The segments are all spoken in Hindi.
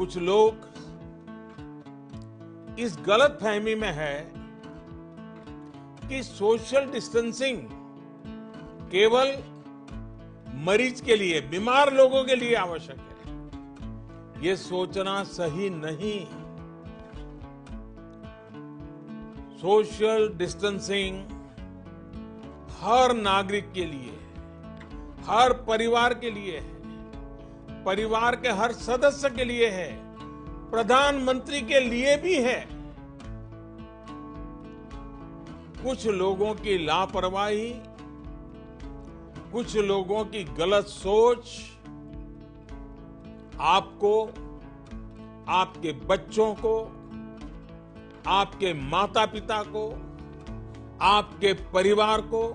कुछ लोग इस गलत फहमी में है कि सोशल डिस्टेंसिंग केवल मरीज़ के लिए, बीमार लोगों के लिए आवश्यक है। ये सोचना सही नहीं। सोशल डिस्टेंसिंग हर नागरिक के लिए, हर परिवार के लिए है। परिवार के हर सदस्य के लिए है, प्रधानमंत्री के लिए भी है। कुछ लोगों की लापरवाही, कुछ लोगों की गलत सोच, आपको, आपके बच्चों को, आपके माता पिता को, आपके परिवार को,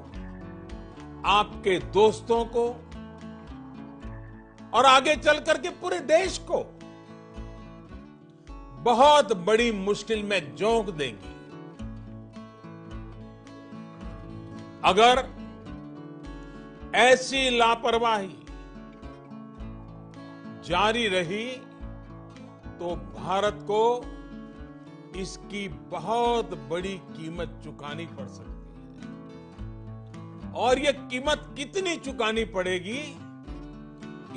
आपके दोस्तों को और आगे चल करके पूरे देश को बहुत बड़ी मुश्किल में झोंक देंगी। अगर ऐसी लापरवाही जारी रही तो भारत को इसकी बहुत बड़ी कीमत चुकानी पड़ सकती है। और यह कीमत कितनी चुकानी पड़ेगी?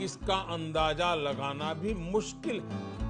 इसका अंदाज़ा लगाना भी मुश्किल है।